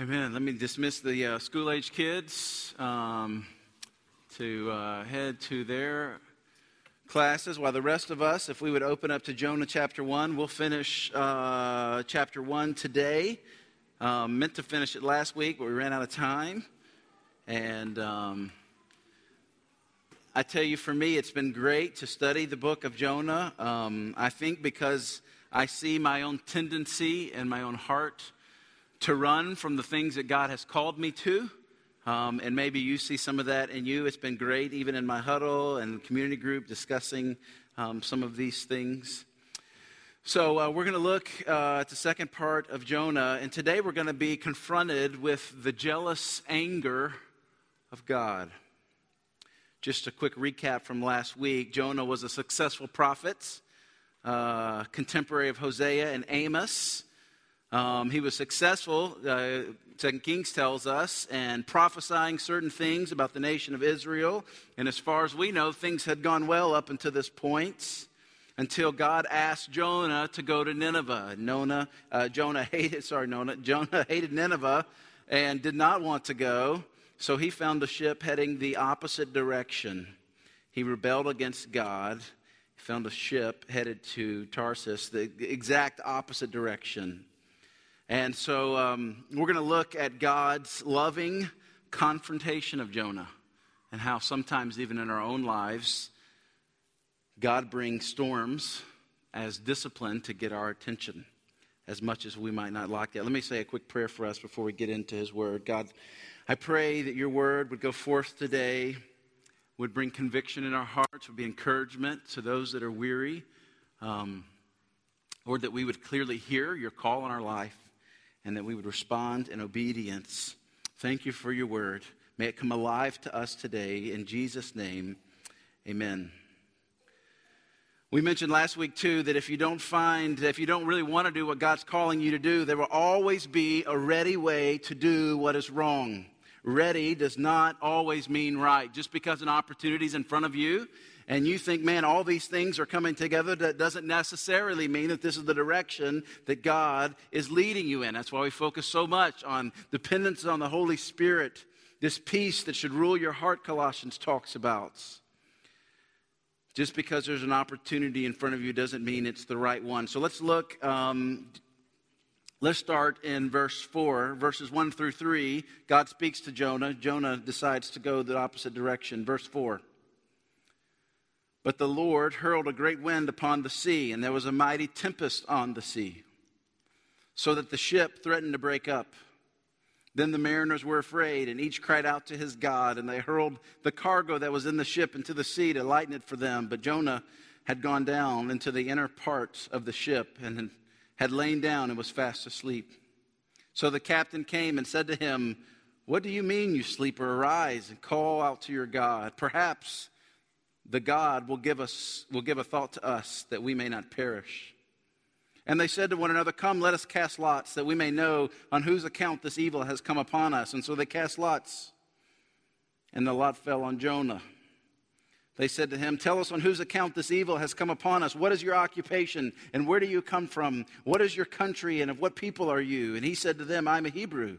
Amen. Let me dismiss the uh, school age kids um, to uh, head to their classes while the rest of us, if we would open up to Jonah chapter 1, we'll finish uh, chapter 1 today. Um, meant to finish it last week, but we ran out of time. And um, I tell you, for me, it's been great to study the book of Jonah. Um, I think because I see my own tendency and my own heart to run from the things that God has called me to. Um, and maybe you see some of that in you. It's been great, even in my huddle and community group, discussing um, some of these things. So, uh, we're going to look uh, at the second part of Jonah, and today we're going to be confronted with the jealous anger of God. Just a quick recap from last week Jonah was a successful prophet, uh, contemporary of Hosea and Amos. Um, he was successful, uh, Second Kings tells us, and prophesying certain things about the nation of Israel. And as far as we know, things had gone well up until this point, until God asked Jonah to go to Nineveh. Nona, uh, Jonah hated, sorry, Nona, Jonah hated Nineveh and did not want to go. So he found a ship heading the opposite direction. He rebelled against God. He found a ship headed to Tarsus, the exact opposite direction. And so um, we're going to look at God's loving confrontation of Jonah and how sometimes, even in our own lives, God brings storms as discipline to get our attention as much as we might not like that. Let me say a quick prayer for us before we get into His Word. God, I pray that your Word would go forth today, would bring conviction in our hearts, would be encouragement to those that are weary. Um, that we would clearly hear your call in our life and that we would respond in obedience. Thank you for your word. May it come alive to us today. In Jesus' name, amen. We mentioned last week, too, that if you don't find, if you don't really want to do what God's calling you to do, there will always be a ready way to do what is wrong. Ready does not always mean right. Just because an opportunity is in front of you and you think, man, all these things are coming together, that doesn't necessarily mean that this is the direction that God is leading you in. That's why we focus so much on dependence on the Holy Spirit, this peace that should rule your heart, Colossians talks about. Just because there's an opportunity in front of you doesn't mean it's the right one. So let's look. Um, let's start in verse 4, verses 1 through 3. God speaks to Jonah. Jonah decides to go the opposite direction. Verse 4. But the Lord hurled a great wind upon the sea, and there was a mighty tempest on the sea, so that the ship threatened to break up. Then the mariners were afraid, and each cried out to his God, and they hurled the cargo that was in the ship into the sea to lighten it for them. But Jonah had gone down into the inner parts of the ship and had lain down and was fast asleep. So the captain came and said to him, What do you mean, you sleeper? Arise and call out to your God. Perhaps the God will give us will give a thought to us that we may not perish. And they said to one another, Come, let us cast lots, that we may know on whose account this evil has come upon us. And so they cast lots, and the lot fell on Jonah. They said to him, Tell us on whose account this evil has come upon us. What is your occupation, and where do you come from? What is your country, and of what people are you? And he said to them, I'm a Hebrew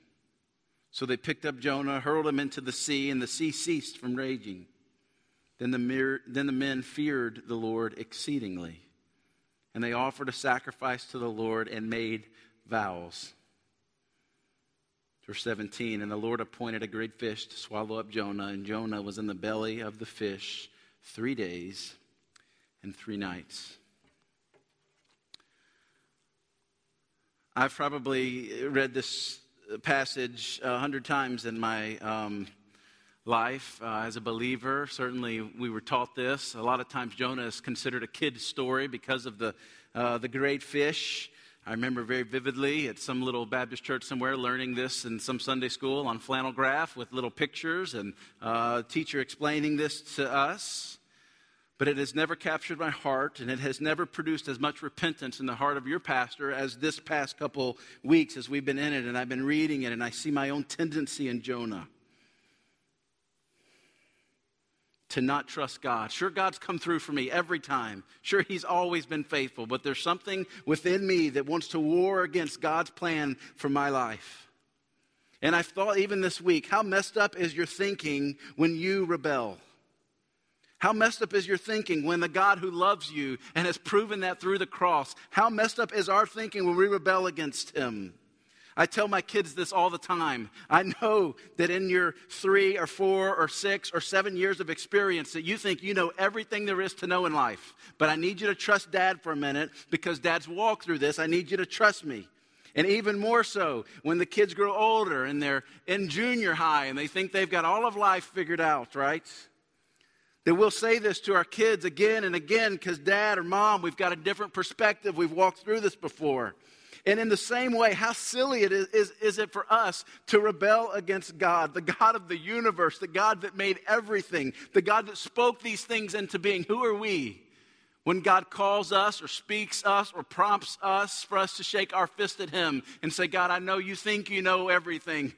So they picked up Jonah, hurled him into the sea, and the sea ceased from raging. Then the, then the men feared the Lord exceedingly, and they offered a sacrifice to the Lord and made vows. Verse 17 And the Lord appointed a great fish to swallow up Jonah, and Jonah was in the belly of the fish three days and three nights. I've probably read this passage a hundred times in my um, life uh, as a believer. Certainly, we were taught this. A lot of times, Jonah is considered a kid's story because of the, uh, the great fish. I remember very vividly at some little Baptist church somewhere learning this in some Sunday school on flannel graph with little pictures and uh, teacher explaining this to us. But it has never captured my heart, and it has never produced as much repentance in the heart of your pastor as this past couple weeks as we've been in it, and I've been reading it, and I see my own tendency in Jonah. to not trust God. Sure, God's come through for me every time. Sure, He's always been faithful, but there's something within me that wants to war against God's plan for my life. And I've thought even this week, how messed up is your thinking when you rebel? How messed up is your thinking when the God who loves you and has proven that through the cross, how messed up is our thinking when we rebel against Him? I tell my kids this all the time. I know that in your three or four or six or seven years of experience that you think you know everything there is to know in life. But I need you to trust dad for a minute because dad's walked through this. I need you to trust me. And even more so when the kids grow older and they're in junior high and they think they've got all of life figured out, right? That we'll say this to our kids again and again because dad or mom, we've got a different perspective. We've walked through this before. And in the same way, how silly it is, is, is it for us to rebel against God, the God of the universe, the God that made everything, the God that spoke these things into being? Who are we? When God calls us or speaks us or prompts us for us to shake our fist at Him and say, God, I know you think you know everything,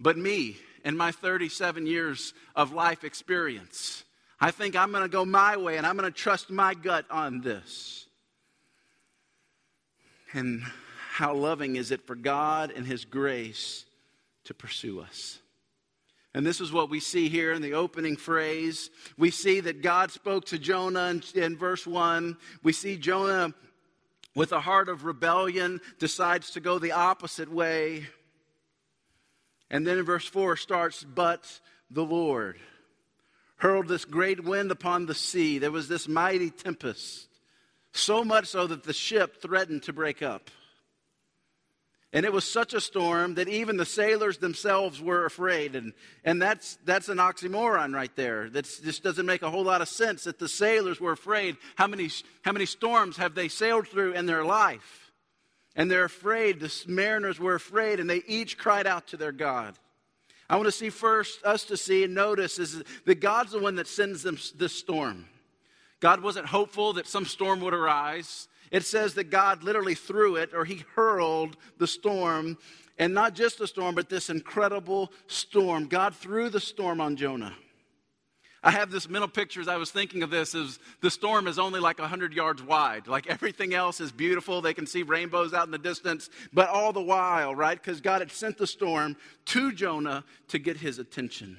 but me and my 37 years of life experience, I think I'm going to go my way and I'm going to trust my gut on this. And how loving is it for God and His grace to pursue us? And this is what we see here in the opening phrase. We see that God spoke to Jonah in, in, verse 1. We see Jonah, with a heart of rebellion, decides to go the opposite way. And then in verse 4 starts, But the Lord hurled this great wind upon the sea. There was this mighty tempest, so much so that the ship threatened to break up. And it was such a storm that even the sailors themselves were afraid. And, and that's, that's an oxymoron right there. That just doesn't make a whole lot of sense that the sailors were afraid. How many, how many storms have they sailed through in their life? And they're afraid. The mariners were afraid, and they each cried out to their God. I want to see first, us to see and notice is that God's the one that sends them this storm. God wasn't hopeful that some storm would arise. It says that God literally threw it or he hurled the storm. And not just the storm, but this incredible storm. God threw the storm on Jonah. I have this mental picture as I was thinking of this is the storm is only like 100 yards wide. Like everything else is beautiful. They can see rainbows out in the distance. But all the while, right? Because God had sent the storm to Jonah to get his attention.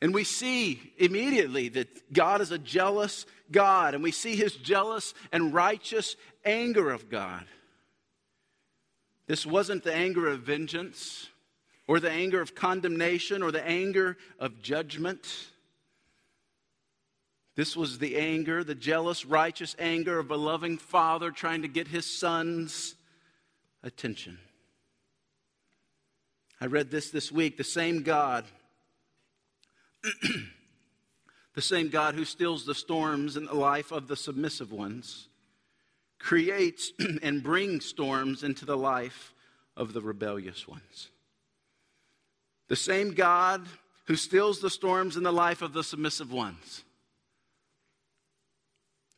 And we see immediately that God is a jealous God, and we see his jealous and righteous anger of God. This wasn't the anger of vengeance, or the anger of condemnation, or the anger of judgment. This was the anger, the jealous, righteous anger of a loving father trying to get his son's attention. I read this this week. The same God the same God who stills the storms in the life of the submissive ones, creates and brings storms into the life of the rebellious ones. The same God who stills the storms in the life of the submissive ones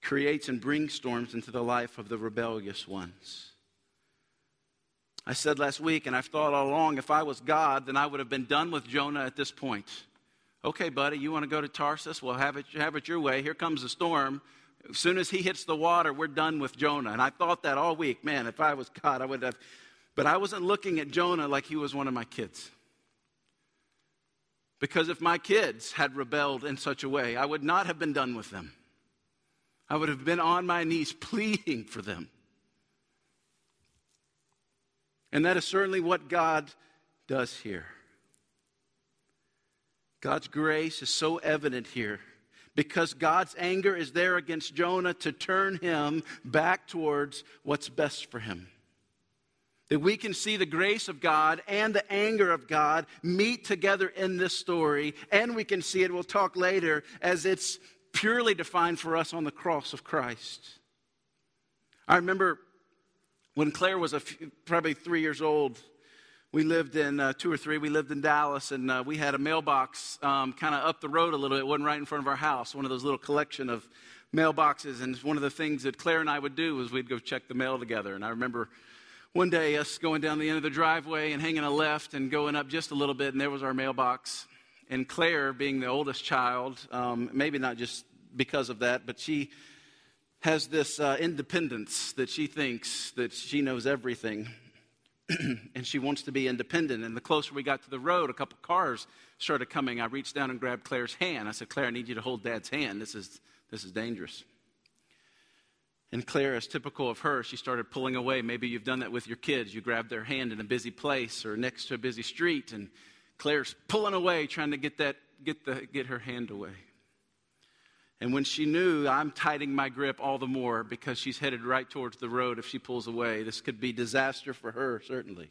creates and brings storms into the life of the rebellious ones. I said last week, and I've thought all along, if I was God, then I would have been done with Jonah at this point. Okay, buddy, you want to go to Tarsus? Well, have it, have it your way. Here comes the storm. As soon as he hits the water, we're done with Jonah. And I thought that all week. Man, if I was God, I would have. But I wasn't looking at Jonah like he was one of my kids. Because if my kids had rebelled in such a way, I would not have been done with them. I would have been on my knees pleading for them. And that is certainly what God does here. God's grace is so evident here because God's anger is there against Jonah to turn him back towards what's best for him. That we can see the grace of God and the anger of God meet together in this story, and we can see it, we'll talk later, as it's purely defined for us on the cross of Christ. I remember when Claire was few, probably three years old, we lived in uh, two or three. We lived in Dallas, and uh, we had a mailbox um, kind of up the road a little bit. It wasn't right in front of our house. One of those little collection of mailboxes. And one of the things that Claire and I would do was we'd go check the mail together. And I remember one day us going down the end of the driveway and hanging a left and going up just a little bit, and there was our mailbox. And Claire, being the oldest child, um, maybe not just because of that, but she has this uh, independence that she thinks that she knows everything. and she wants to be independent. And the closer we got to the road, a couple cars started coming. I reached down and grabbed Claire's hand. I said, Claire, I need you to hold Dad's hand. This is, this is dangerous. And Claire, as typical of her, she started pulling away. Maybe you've done that with your kids. You grab their hand in a busy place or next to a busy street, and Claire's pulling away, trying to get, that, get, the, get her hand away. And when she knew I'm tightening my grip all the more because she's headed right towards the road if she pulls away, this could be disaster for her, certainly.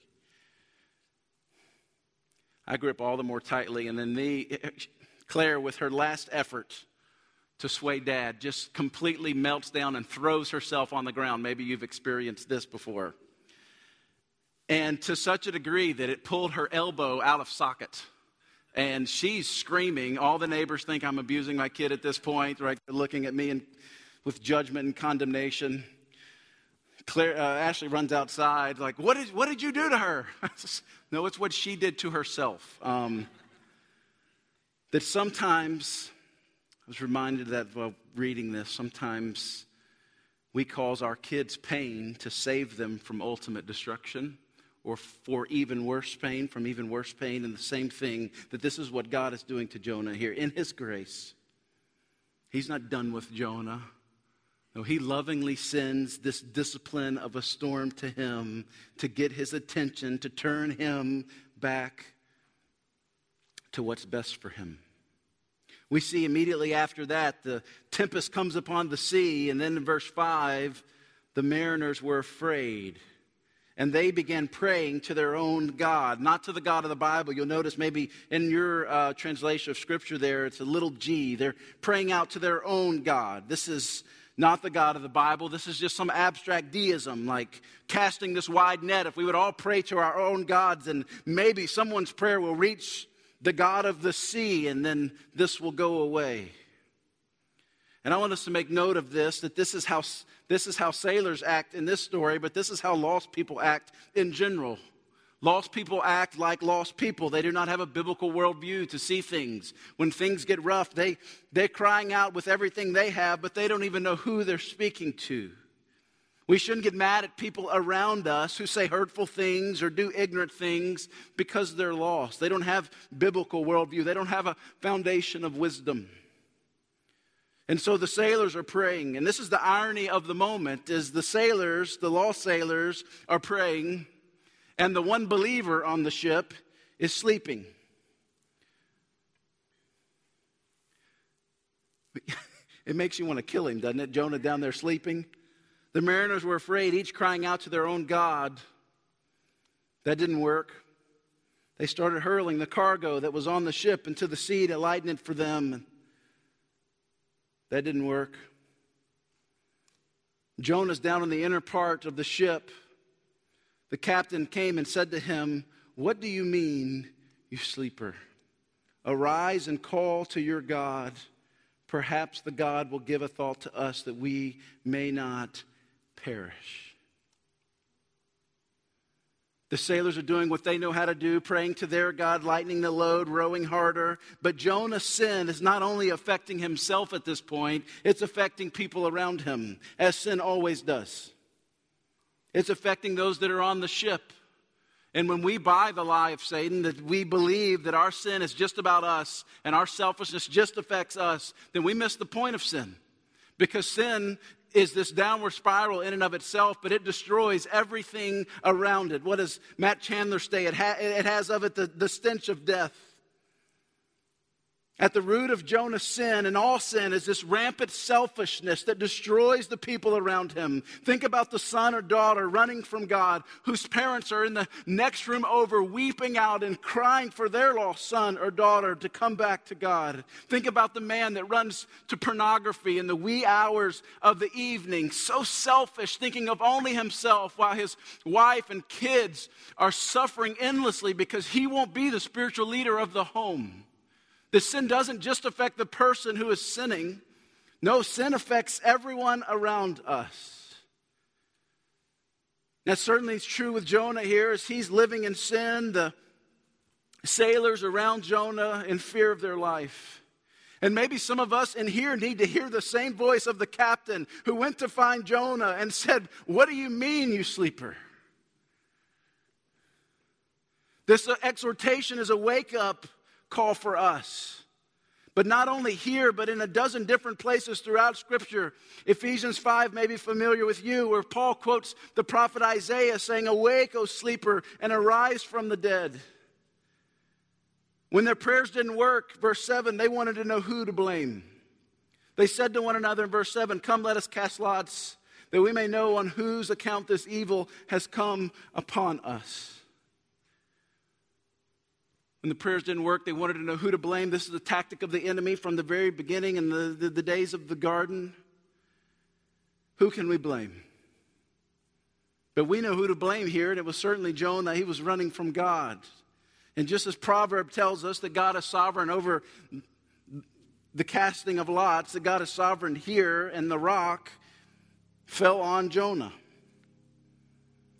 I grip all the more tightly, and then the, Claire, with her last effort to sway dad, just completely melts down and throws herself on the ground. Maybe you've experienced this before. And to such a degree that it pulled her elbow out of socket and she's screaming. All the neighbors think I'm abusing my kid at this point, right? They're looking at me and, with judgment and condemnation. Claire, uh, Ashley runs outside, like, what did, what did you do to her? no, it's what she did to herself. Um, that sometimes, I was reminded of that while reading this, sometimes we cause our kids pain to save them from ultimate destruction or for even worse pain, from even worse pain, and the same thing that this is what God is doing to Jonah here in his grace. He's not done with Jonah. No, he lovingly sends this discipline of a storm to him to get his attention, to turn him back to what's best for him. We see immediately after that the tempest comes upon the sea, and then in verse 5, the mariners were afraid and they began praying to their own God, not to the God of the Bible. You'll notice maybe in your uh, translation of Scripture there, it's a little g. They're praying out to their own God. This is not the God of the Bible. This is just some abstract deism, like casting this wide net. If we would all pray to our own gods, and maybe someone's prayer will reach the God of the sea, and then this will go away. And I want us to make note of this that this is how, this is how sailors act in this story, but this is how lost people act in general. Lost people act like lost people. They do not have a biblical worldview to see things. When things get rough, they, they're crying out with everything they have, but they don't even know who they're speaking to. We shouldn't get mad at people around us who say hurtful things or do ignorant things because they're lost. They don't have biblical worldview. They don't have a foundation of wisdom. And so the sailors are praying, and this is the irony of the moment is the sailors, the lost sailors are praying, and the one believer on the ship is sleeping. It makes you want to kill him, doesn't it? Jonah down there sleeping. The mariners were afraid, each crying out to their own God. That didn't work. They started hurling the cargo that was on the ship into the sea to lighten it for them. That didn't work. Jonah's down in the inner part of the ship. The captain came and said to him, What do you mean, you sleeper? Arise and call to your God. Perhaps the God will give a thought to us that we may not perish. The sailors are doing what they know how to do, praying to their God, lightening the load, rowing harder. But Jonah's sin is not only affecting himself at this point, it's affecting people around him, as sin always does. It's affecting those that are on the ship. And when we buy the lie of Satan, that we believe that our sin is just about us and our selfishness just affects us, then we miss the point of sin. Because sin is this downward spiral in and of itself, but it destroys everything around it. What does Matt Chandler say? It, ha- it has of it the, the stench of death. At the root of Jonah's sin and all sin is this rampant selfishness that destroys the people around him. Think about the son or daughter running from God, whose parents are in the next room over, weeping out and crying for their lost son or daughter to come back to God. Think about the man that runs to pornography in the wee hours of the evening, so selfish, thinking of only himself, while his wife and kids are suffering endlessly because he won't be the spiritual leader of the home. The sin doesn't just affect the person who is sinning. No, sin affects everyone around us. That certainly is true with Jonah here as he's living in sin. The sailors around Jonah in fear of their life. And maybe some of us in here need to hear the same voice of the captain who went to find Jonah and said, What do you mean, you sleeper? This exhortation is a wake up call for us. But not only here, but in a dozen different places throughout Scripture. Ephesians 5 may be familiar with you, where Paul quotes the prophet Isaiah saying, Awake, O sleeper, and arise from the dead. When their prayers didn't work, verse 7, they wanted to know who to blame. They said to one another in verse 7, Come, let us cast lots, that we may know on whose account this evil has come upon us. When the prayers didn't work, they wanted to know who to blame. This is a tactic of the enemy from the very beginning in the, the, the days of the garden. Who can we blame? But we know who to blame here, and it was certainly Jonah. that He was running from God. And just as Proverb tells us that God is sovereign over the casting of lots, that God is sovereign here, and the rock fell on Jonah.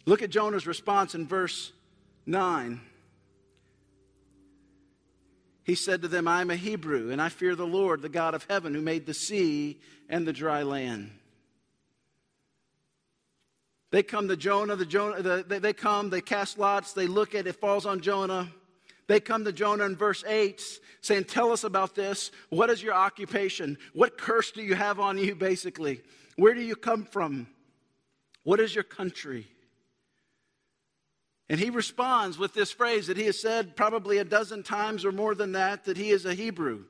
Look at Jonah's response in verse 9. He said to them, I am a Hebrew, and I fear the Lord, the God of heaven, who made the sea and the dry land. They come to Jonah, the Jonah the, they, come, they cast lots, they look at it, falls on Jonah. They come to Jonah in verse 8 saying, Tell us about this. What is your occupation? What curse do you have on you, basically? Where do you come from? What is your country? And he responds with this phrase that he has said probably a dozen times or more than that that he is a Hebrew.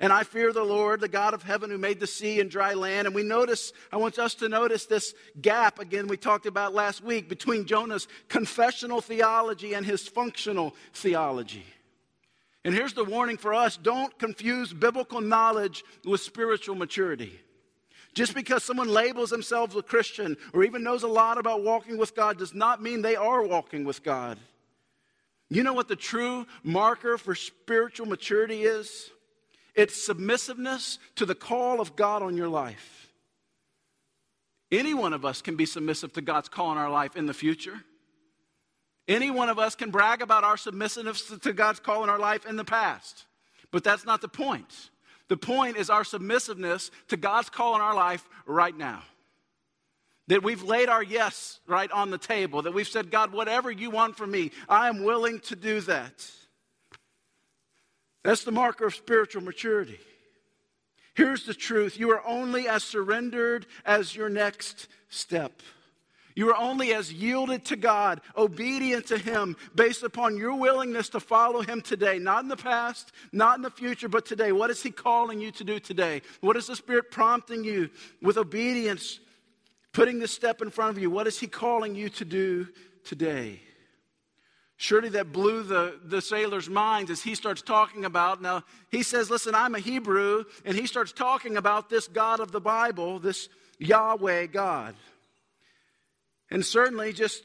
And I fear the Lord, the God of heaven who made the sea and dry land. And we notice, I want us to notice this gap again we talked about last week between Jonah's confessional theology and his functional theology. And here's the warning for us don't confuse biblical knowledge with spiritual maturity. Just because someone labels themselves a Christian or even knows a lot about walking with God does not mean they are walking with God. You know what the true marker for spiritual maturity is? It's submissiveness to the call of God on your life. Any one of us can be submissive to God's call in our life in the future. Any one of us can brag about our submissiveness to God's call in our life in the past. But that's not the point. The point is our submissiveness to God's call in our life right now. That we've laid our yes right on the table, that we've said, God, whatever you want from me, I am willing to do that. That's the marker of spiritual maturity. Here's the truth you are only as surrendered as your next step. You are only as yielded to God, obedient to Him, based upon your willingness to follow Him today. Not in the past, not in the future, but today. What is He calling you to do today? What is the Spirit prompting you with obedience, putting this step in front of you? What is He calling you to do today? Surely that blew the, the sailor's minds as he starts talking about. Now, he says, Listen, I'm a Hebrew, and he starts talking about this God of the Bible, this Yahweh God. And certainly, just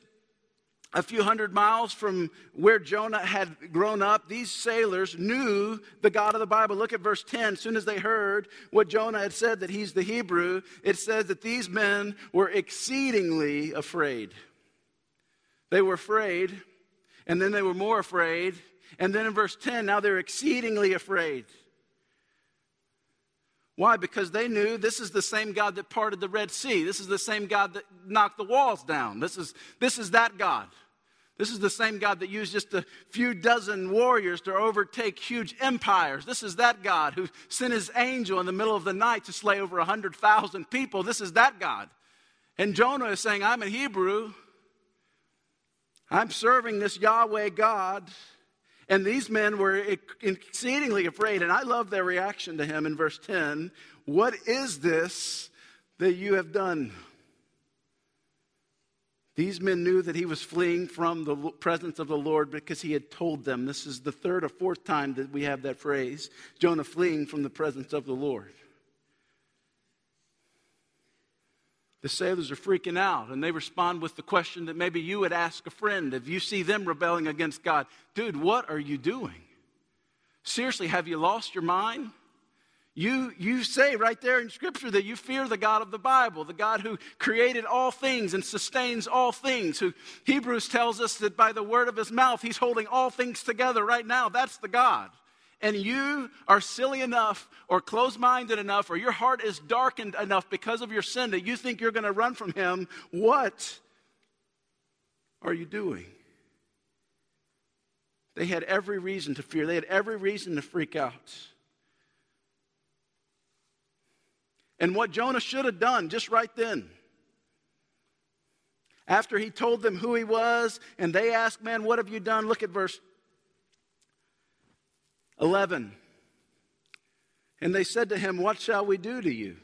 a few hundred miles from where Jonah had grown up, these sailors knew the God of the Bible. Look at verse 10. As soon as they heard what Jonah had said, that he's the Hebrew, it says that these men were exceedingly afraid. They were afraid, and then they were more afraid. And then in verse 10, now they're exceedingly afraid. Why? Because they knew this is the same God that parted the Red Sea. This is the same God that knocked the walls down. This is, this is that God. This is the same God that used just a few dozen warriors to overtake huge empires. This is that God who sent his angel in the middle of the night to slay over 100,000 people. This is that God. And Jonah is saying, I'm a Hebrew. I'm serving this Yahweh God. And these men were exceedingly afraid. And I love their reaction to him in verse 10. What is this that you have done? These men knew that he was fleeing from the presence of the Lord because he had told them. This is the third or fourth time that we have that phrase Jonah fleeing from the presence of the Lord. The sailors are freaking out and they respond with the question that maybe you would ask a friend if you see them rebelling against God Dude, what are you doing? Seriously, have you lost your mind? You, you say right there in Scripture that you fear the God of the Bible, the God who created all things and sustains all things. Who Hebrews tells us that by the word of his mouth, he's holding all things together right now. That's the God. And you are silly enough or close minded enough or your heart is darkened enough because of your sin that you think you're going to run from him. What are you doing? They had every reason to fear, they had every reason to freak out. and what Jonah should have done just right then. After he told them who he was, and they asked, Man, what have you done? Look at verse 11. And they said to him, What shall we do to you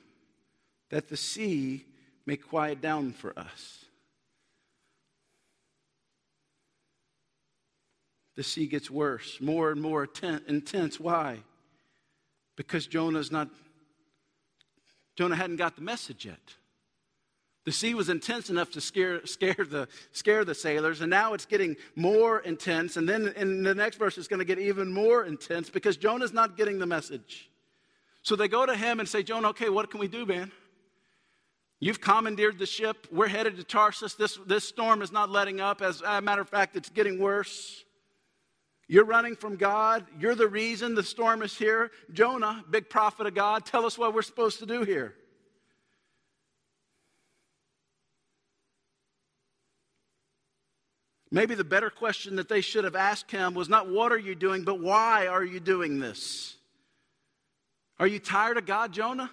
that the sea may quiet down for us? The sea gets worse, more and more intense. Why? Because Jonah's not Jonah hadn't got the message yet. The sea was intense enough to scare, scare, the, scare the sailors, and now it's getting more intense. And then in the next verse, it's going to get even more intense because Jonah's not getting the message. So they go to him and say, Jonah, okay, what can we do, man? You've commandeered the ship. We're headed to Tarsus. This, this storm is not letting up. As a matter of fact, it's getting worse. You're running from God. You're the reason the storm is here. Jonah, big prophet of God, tell us what we're supposed to do here. Maybe the better question that they should have asked him was not what are you doing, but why are you doing this? Are you tired of God, Jonah?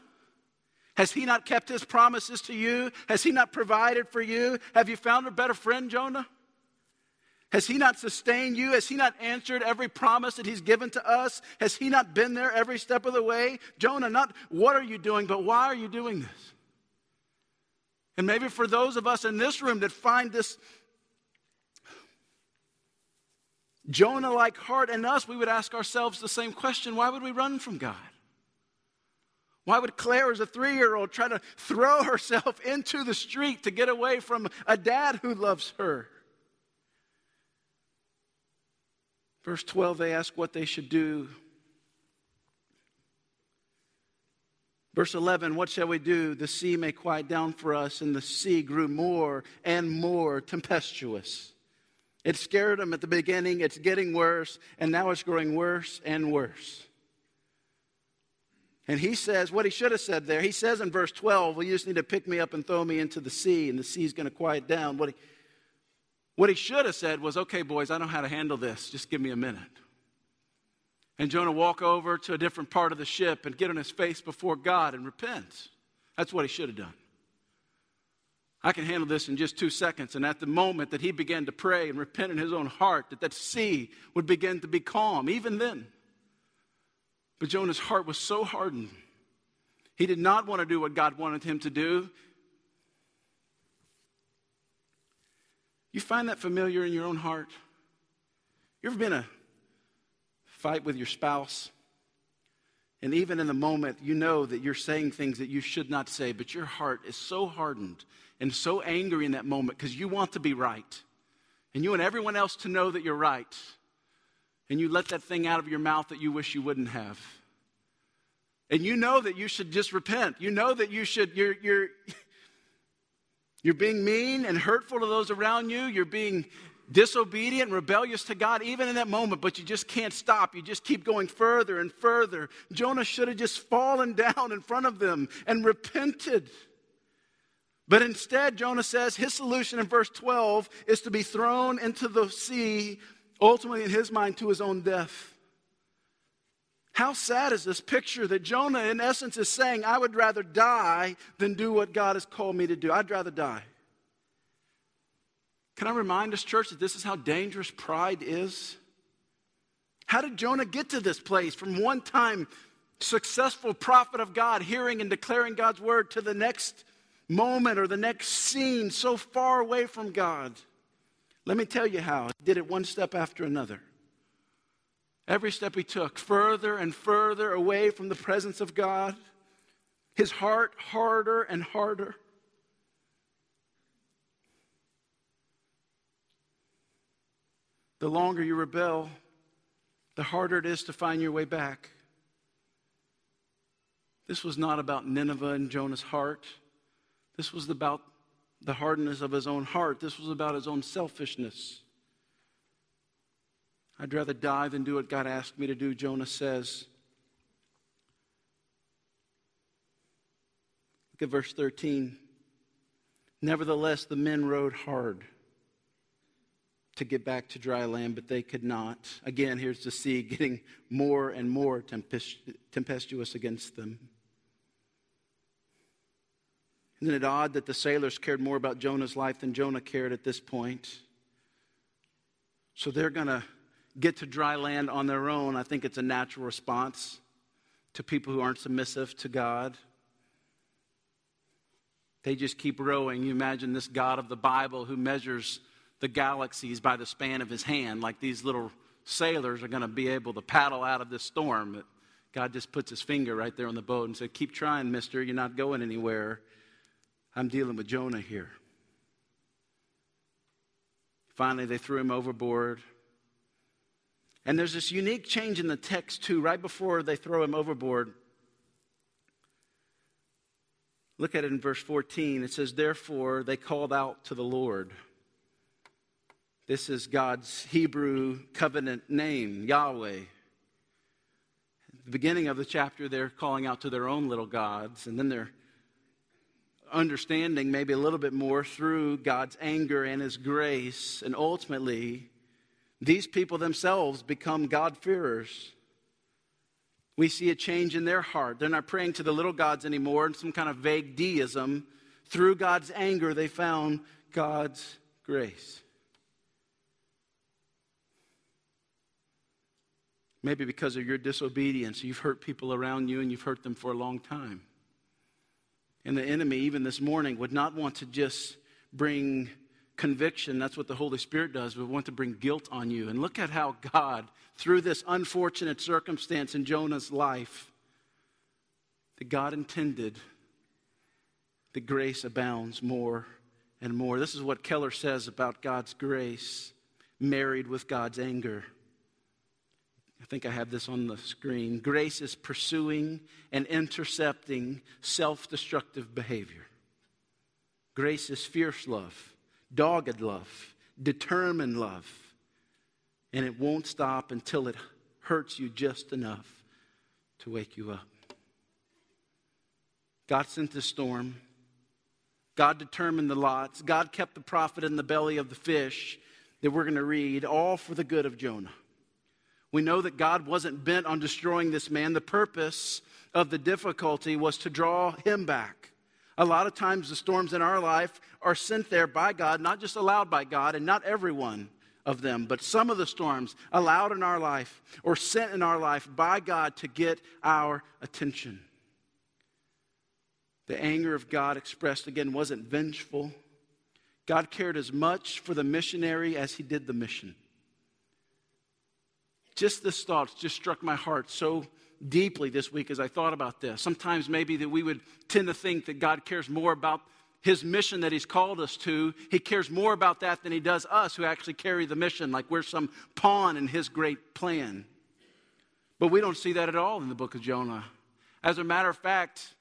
Has he not kept his promises to you? Has he not provided for you? Have you found a better friend, Jonah? Has he not sustained you? Has he not answered every promise that he's given to us? Has he not been there every step of the way? Jonah, not what are you doing, but why are you doing this? And maybe for those of us in this room that find this Jonah like heart in us, we would ask ourselves the same question why would we run from God? Why would Claire, as a three year old, try to throw herself into the street to get away from a dad who loves her? Verse 12, they ask what they should do. Verse 11, what shall we do? The sea may quiet down for us, and the sea grew more and more tempestuous. It scared them at the beginning, it's getting worse, and now it's growing worse and worse. And he says, what he should have said there, he says in verse 12, well, you just need to pick me up and throw me into the sea, and the sea's going to quiet down. What he, what he should have said was, okay, boys, I know how to handle this. Just give me a minute. And Jonah walk over to a different part of the ship and get on his face before God and repent. That's what he should have done. I can handle this in just two seconds. And at the moment that he began to pray and repent in his own heart, that that sea would begin to be calm, even then. But Jonah's heart was so hardened. He did not want to do what God wanted him to do. You find that familiar in your own heart? You ever been a fight with your spouse? And even in the moment, you know that you're saying things that you should not say, but your heart is so hardened and so angry in that moment because you want to be right. And you want everyone else to know that you're right. And you let that thing out of your mouth that you wish you wouldn't have. And you know that you should just repent. You know that you should, you're, you're, you're being mean and hurtful to those around you. You're being disobedient rebellious to God, even in that moment, but you just can't stop. You just keep going further and further. Jonah should have just fallen down in front of them and repented. But instead, Jonah says his solution in verse 12 is to be thrown into the sea, ultimately, in his mind, to his own death. How sad is this picture that Jonah, in essence, is saying, I would rather die than do what God has called me to do. I'd rather die. Can I remind us, church, that this is how dangerous pride is? How did Jonah get to this place from one time successful prophet of God, hearing and declaring God's word, to the next moment or the next scene so far away from God? Let me tell you how. He did it one step after another. Every step he took, further and further away from the presence of God, his heart harder and harder. The longer you rebel, the harder it is to find your way back. This was not about Nineveh and Jonah's heart. This was about the hardness of his own heart. This was about his own selfishness. I'd rather die than do what God asked me to do, Jonah says. Look at verse 13. Nevertheless, the men rowed hard to get back to dry land, but they could not. Again, here's the sea getting more and more tempestuous against them. Isn't it odd that the sailors cared more about Jonah's life than Jonah cared at this point? So they're going to get to dry land on their own. I think it's a natural response to people who aren't submissive to God. They just keep rowing. You imagine this God of the Bible who measures the galaxies by the span of his hand, like these little sailors are going to be able to paddle out of this storm. But God just puts his finger right there on the boat and said, Keep trying, mister. You're not going anywhere. I'm dealing with Jonah here. Finally, they threw him overboard. And there's this unique change in the text, too, right before they throw him overboard. Look at it in verse 14. It says, Therefore, they called out to the Lord. This is God's Hebrew covenant name, Yahweh. At the beginning of the chapter, they're calling out to their own little gods, and then they're understanding maybe a little bit more through God's anger and His grace. And ultimately, these people themselves become God-fearers. We see a change in their heart. They're not praying to the little gods anymore in some kind of vague deism. Through God's anger, they found God's grace. Maybe because of your disobedience, you've hurt people around you and you've hurt them for a long time. And the enemy, even this morning, would not want to just bring conviction. That's what the Holy Spirit does, but want to bring guilt on you. And look at how God, through this unfortunate circumstance in Jonah's life, that God intended that grace abounds more and more. This is what Keller says about God's grace married with God's anger. I think I have this on the screen. Grace is pursuing and intercepting self destructive behavior. Grace is fierce love, dogged love, determined love. And it won't stop until it hurts you just enough to wake you up. God sent the storm. God determined the lots. God kept the prophet in the belly of the fish that we're going to read, all for the good of Jonah. We know that God wasn't bent on destroying this man. The purpose of the difficulty was to draw him back. A lot of times, the storms in our life are sent there by God, not just allowed by God, and not everyone of them, but some of the storms allowed in our life or sent in our life by God to get our attention. The anger of God expressed again wasn't vengeful. God cared as much for the missionary as he did the mission just this thought just struck my heart so deeply this week as I thought about this. Sometimes maybe that we would tend to think that God cares more about his mission that he's called us to. He cares more about that than he does us who actually carry the mission, like we're some pawn in his great plan. But we don't see that at all in the book of Jonah. As a matter of fact,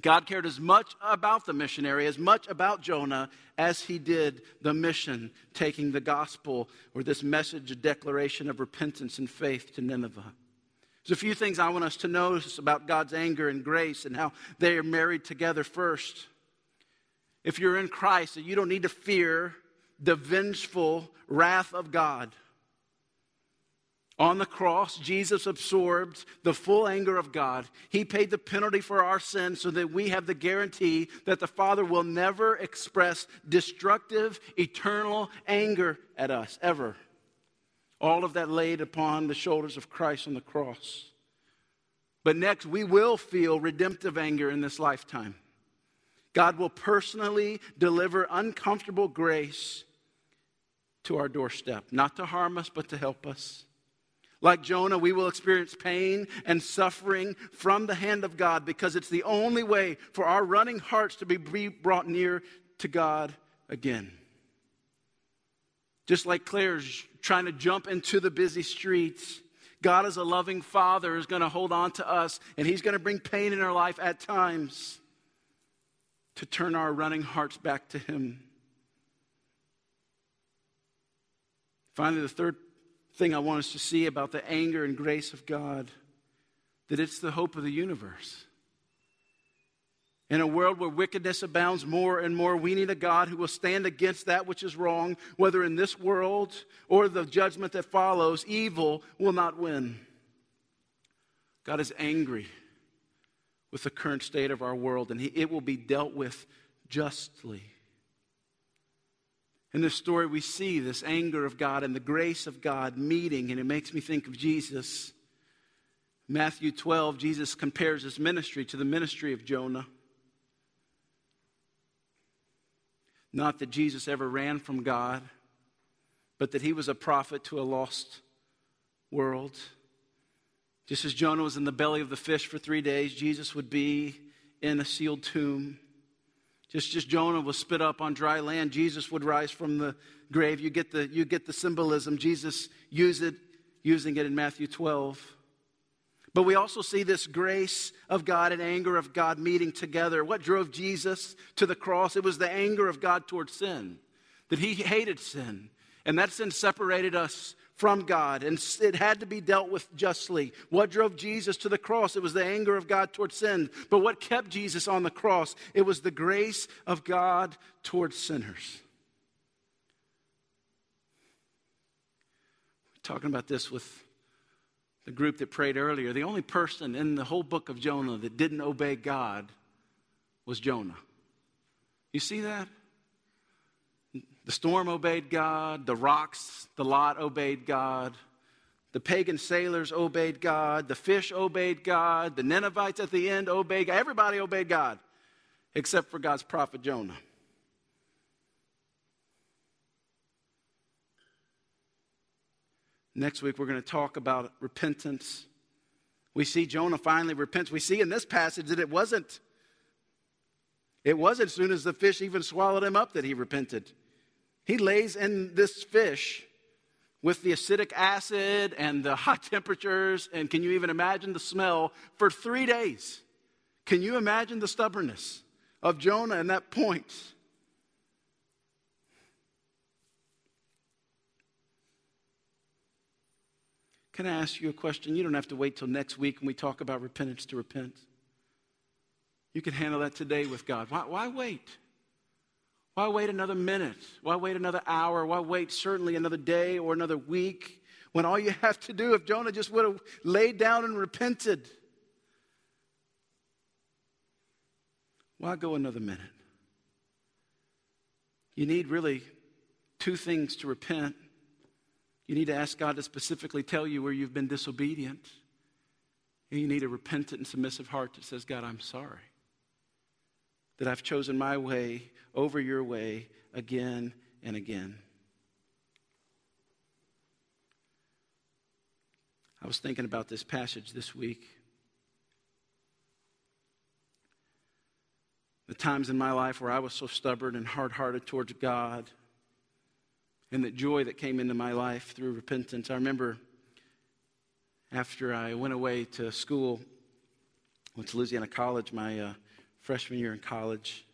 God cared as much about the missionary, as much about Jonah, as he did the mission, taking the gospel or this message, a declaration of repentance and faith to Nineveh. There's a few things I want us to notice about God's anger and grace and how they are married together first. If you're in Christ, you don't need to fear the vengeful wrath of God. On the cross, Jesus absorbed the full anger of God. He paid the penalty for our sins so that we have the guarantee that the Father will never express destructive, eternal anger at us, ever. All of that laid upon the shoulders of Christ on the cross. But next, we will feel redemptive anger in this lifetime. God will personally deliver uncomfortable grace to our doorstep, not to harm us, but to help us. Like Jonah, we will experience pain and suffering from the hand of God because it's the only way for our running hearts to be brought near to God again. Just like Claire's trying to jump into the busy streets, God, as a loving father, is going to hold on to us and He's going to bring pain in our life at times to turn our running hearts back to Him. Finally, the third thing I want us to see about the anger and grace of God that it's the hope of the universe. In a world where wickedness abounds more and more, we need a God who will stand against that which is wrong, whether in this world or the judgment that follows. Evil will not win. God is angry with the current state of our world, and he, it will be dealt with justly. In this story, we see this anger of God and the grace of God meeting, and it makes me think of Jesus. Matthew 12, Jesus compares his ministry to the ministry of Jonah. Not that Jesus ever ran from God, but that he was a prophet to a lost world. Just as Jonah was in the belly of the fish for three days, Jesus would be in a sealed tomb. Just as Jonah was spit up on dry land, Jesus would rise from the grave. You get the, you get the symbolism. Jesus used it, using it in Matthew 12. But we also see this grace of God and anger of God meeting together. What drove Jesus to the cross? It was the anger of God towards sin, that he hated sin. And that sin separated us from God, and it had to be dealt with justly. What drove Jesus to the cross? It was the anger of God towards sin. But what kept Jesus on the cross? It was the grace of God towards sinners. We're talking about this with the group that prayed earlier. The only person in the whole book of Jonah that didn't obey God was Jonah. You see that? The storm obeyed God, the rocks, the lot obeyed God, the pagan sailors obeyed God, the fish obeyed God, the Ninevites at the end obeyed God. Everybody obeyed God except for God's prophet Jonah. Next week, we're going to talk about repentance. We see Jonah finally repents. We see in this passage that it wasn't. It wasn't as soon as the fish even swallowed him up that he repented. He lays in this fish with the acidic acid and the hot temperatures, and can you even imagine the smell for three days? Can you imagine the stubbornness of Jonah in that point? Can I ask you a question? You don't have to wait till next week when we talk about repentance to repent. You can handle that today with God. Why, why wait? Why wait another minute? Why wait another hour? Why wait certainly another day or another week when all you have to do, if Jonah just would have laid down and repented, why go another minute? You need really two things to repent. You need to ask God to specifically tell you where you've been disobedient. And you need a repentant and submissive heart that says, God, I'm sorry that I've chosen my way over your way again and again. I was thinking about this passage this week. The times in my life where I was so stubborn and hard hearted towards God, and the joy that came into my life through repentance. I remember after I went away to school, went to Louisiana College, my uh, freshman year in college.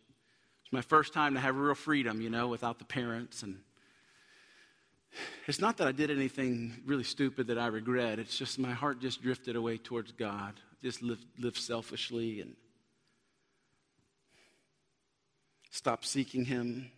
It's my first time to have real freedom, you know, without the parents. And it's not that I did anything really stupid that I regret. It's just my heart just drifted away towards God. Just lived, lived selfishly and stopped seeking Him,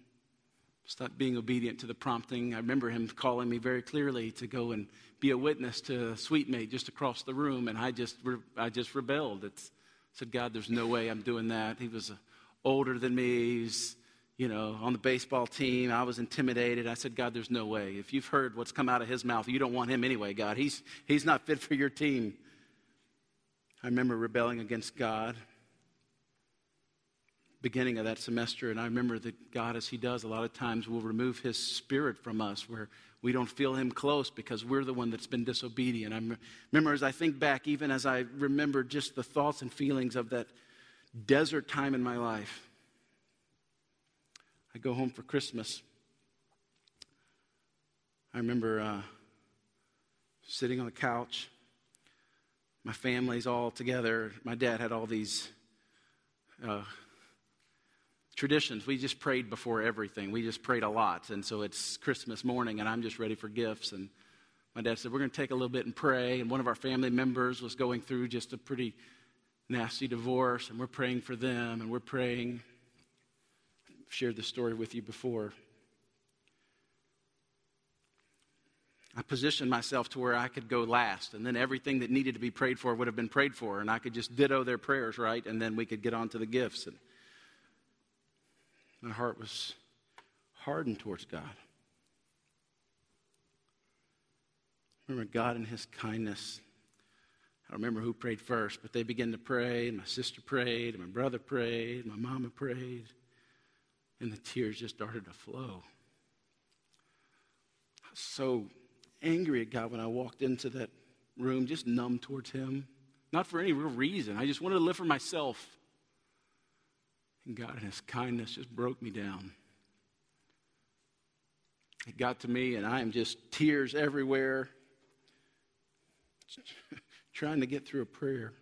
stopped being obedient to the prompting. I remember Him calling me very clearly to go and be a witness to a suite mate just across the room, and I just, I just rebelled. It's, said, God, there's no way I'm doing that. He was uh, older than me. He's, you know, on the baseball team. I was intimidated. I said, God, there's no way. If you've heard what's come out of his mouth, you don't want him anyway, God. He's, he's not fit for your team. I remember rebelling against God beginning of that semester and i remember that god as he does a lot of times will remove his spirit from us where we don't feel him close because we're the one that's been disobedient i remember as i think back even as i remember just the thoughts and feelings of that desert time in my life I go home for Christmas. I remember uh, sitting on the couch. My family's all together. My dad had all these uh, traditions. We just prayed before everything. We just prayed a lot. And so it's Christmas morning, and I'm just ready for gifts. And my dad said, We're going to take a little bit and pray. And one of our family members was going through just a pretty nasty divorce, and we're praying for them, and we're praying I've shared the story with you before. I positioned myself to where I could go last, and then everything that needed to be prayed for would have been prayed for, and I could just ditto their prayers, right? And then we could get on to the gifts. And my heart was hardened towards God. Remember God and His kindness. I don't remember who prayed first, but they began to pray, and my sister prayed, and my brother prayed, and my mama prayed and the tears just started to flow. I was so angry at God when I walked into that room, just numb towards Him. Not for any real reason. I just wanted to live for myself. God, His kindness, just broke me down. It got to me, and I am just tears everywhere, trying to get through a prayer.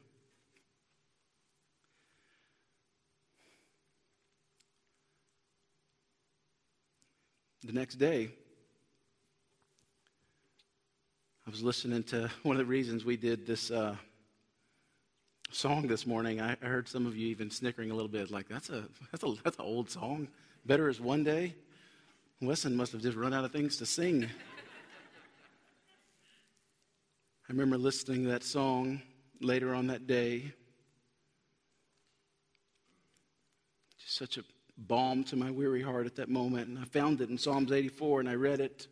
The next day, I was listening to one of the reasons we did this uh, song this morning. I heard some of you even snickering a little bit, like that's a that's a that's an old song. Better is one day. Wesson must have just run out of things to sing. I remember listening to that song later on that day. Just such a balm to my weary heart at that moment. And I found it in Psalms 84 and I read it.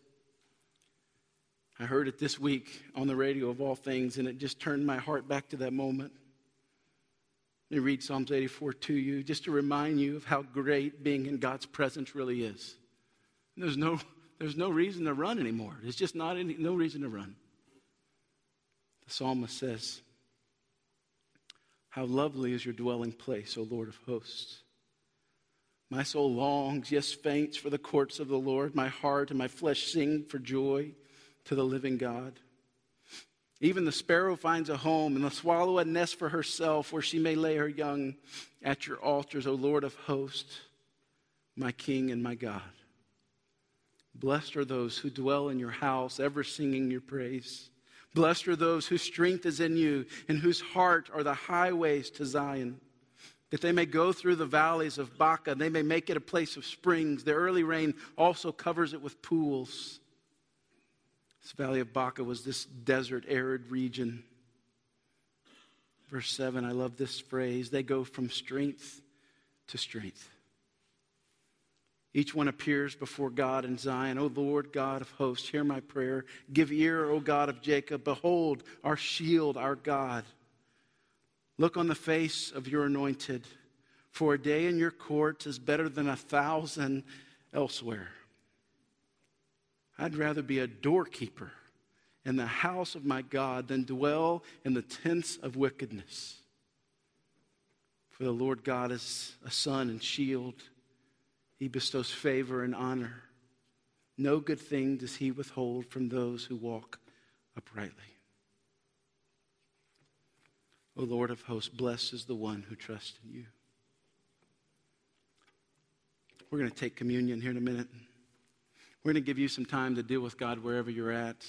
I heard it this week on the radio of all things, and it just turned my heart back to that moment. Let me read Psalms 84 to you just to remind you of how great being in God's presence really is. There's no, there's no reason to run anymore. There's just not any, no reason to run. The psalmist says, How lovely is your dwelling place, O Lord of hosts. My soul longs, yes, faints for the courts of the Lord. My heart and my flesh sing for joy to the living God. Even the sparrow finds a home, and the swallow a nest for herself where she may lay her young at your altars, O Lord of hosts, my King and my God. Blessed are those who dwell in your house, ever singing your praise. Blessed are those whose strength is in you, and whose heart are the highways to Zion that they may go through the valleys of Baca, they may make it a place of springs. The early rain also covers it with pools. This valley of Baca was this desert, arid region. Verse 7, I love this phrase. They go from strength to strength. Each one appears before God in Zion. O Lord God of hosts, hear my prayer. Give ear, O God of Jacob. Behold, our shield, our God. Look on the face of your anointed, for a day in your courts is better than a thousand elsewhere. I'd rather be a doorkeeper in the house of my God than dwell in the tents of wickedness. For the Lord God is a sun and shield, He bestows favor and honor. No good thing does He withhold from those who walk uprightly. O Lord of hosts, blessed is the one who trusts in you. We're going to take communion here in a minute. We're going to give you some time to deal with God wherever you're at.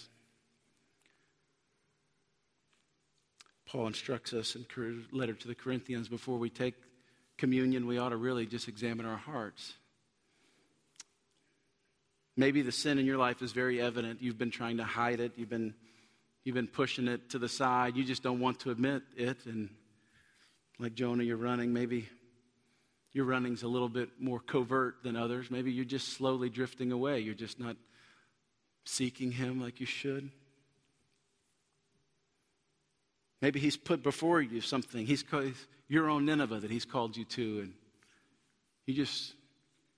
Paul instructs us in letter to the Corinthians before we take communion, we ought to really just examine our hearts. Maybe the sin in your life is very evident. You've been trying to hide it. You've been You've been pushing it to the side. You just don't want to admit it. And like Jonah, you're running. Maybe your running's a little bit more covert than others. Maybe you're just slowly drifting away. You're just not seeking Him like you should. Maybe He's put before you something. He's your own Nineveh that He's called you to, and you just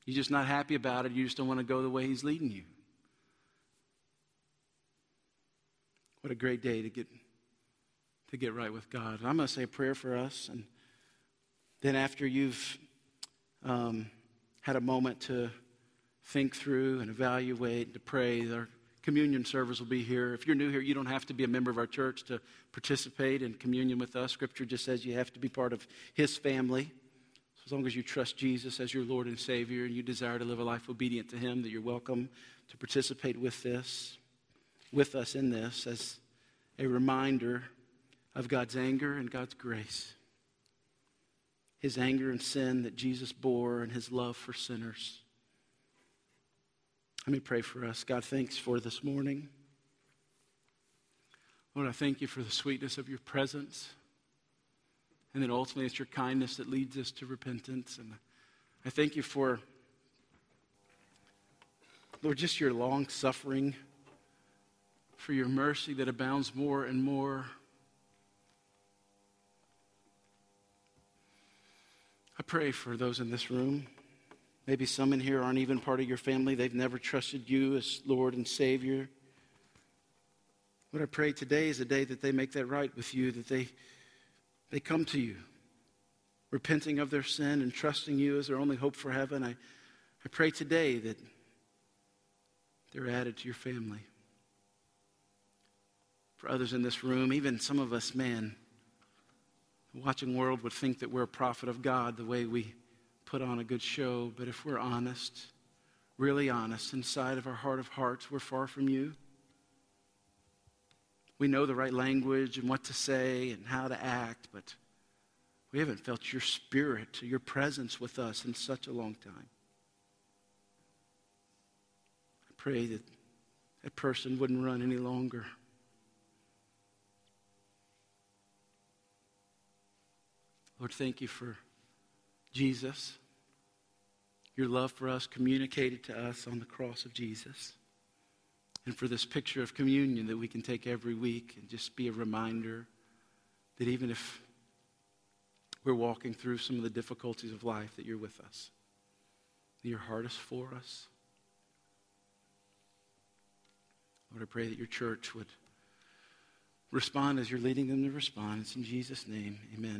you're just not happy about it. You just don't want to go the way He's leading you. What a great day to get to get right with God. I'm going to say a prayer for us, and then after you've um, had a moment to think through and evaluate, and to pray, our communion service will be here. If you're new here, you don't have to be a member of our church to participate in communion with us. Scripture just says you have to be part of His family. So as long as you trust Jesus as your Lord and Savior and you desire to live a life obedient to Him, that you're welcome to participate with this, with us in this, as a reminder of God's anger and God's grace. His anger and sin that Jesus bore and his love for sinners. Let me pray for us. God, thanks for this morning. Lord, I thank you for the sweetness of your presence. And then ultimately, it's your kindness that leads us to repentance. And I thank you for, Lord, just your long suffering for your mercy that abounds more and more. I pray for those in this room. Maybe some in here aren't even part of your family. They've never trusted you as Lord and Savior. What I pray today is a day that they make that right with you, that they, they come to you, repenting of their sin and trusting you as their only hope for heaven. I, I pray today that they're added to your family for others in this room, even some of us, man, watching world would think that we're a prophet of God the way we put on a good show. But if we're honest, really honest, inside of our heart of hearts, we're far from you. We know the right language and what to say and how to act, but we haven't felt your spirit, your presence with us in such a long time. I pray that that person wouldn't run any longer. Lord, thank you for Jesus, your love for us communicated to us on the cross of Jesus, and for this picture of communion that we can take every week and just be a reminder that even if we're walking through some of the difficulties of life, that you're with us, that your heart is for us. Lord, I pray that your church would respond as you're leading them to respond. It's in Jesus' name. Amen.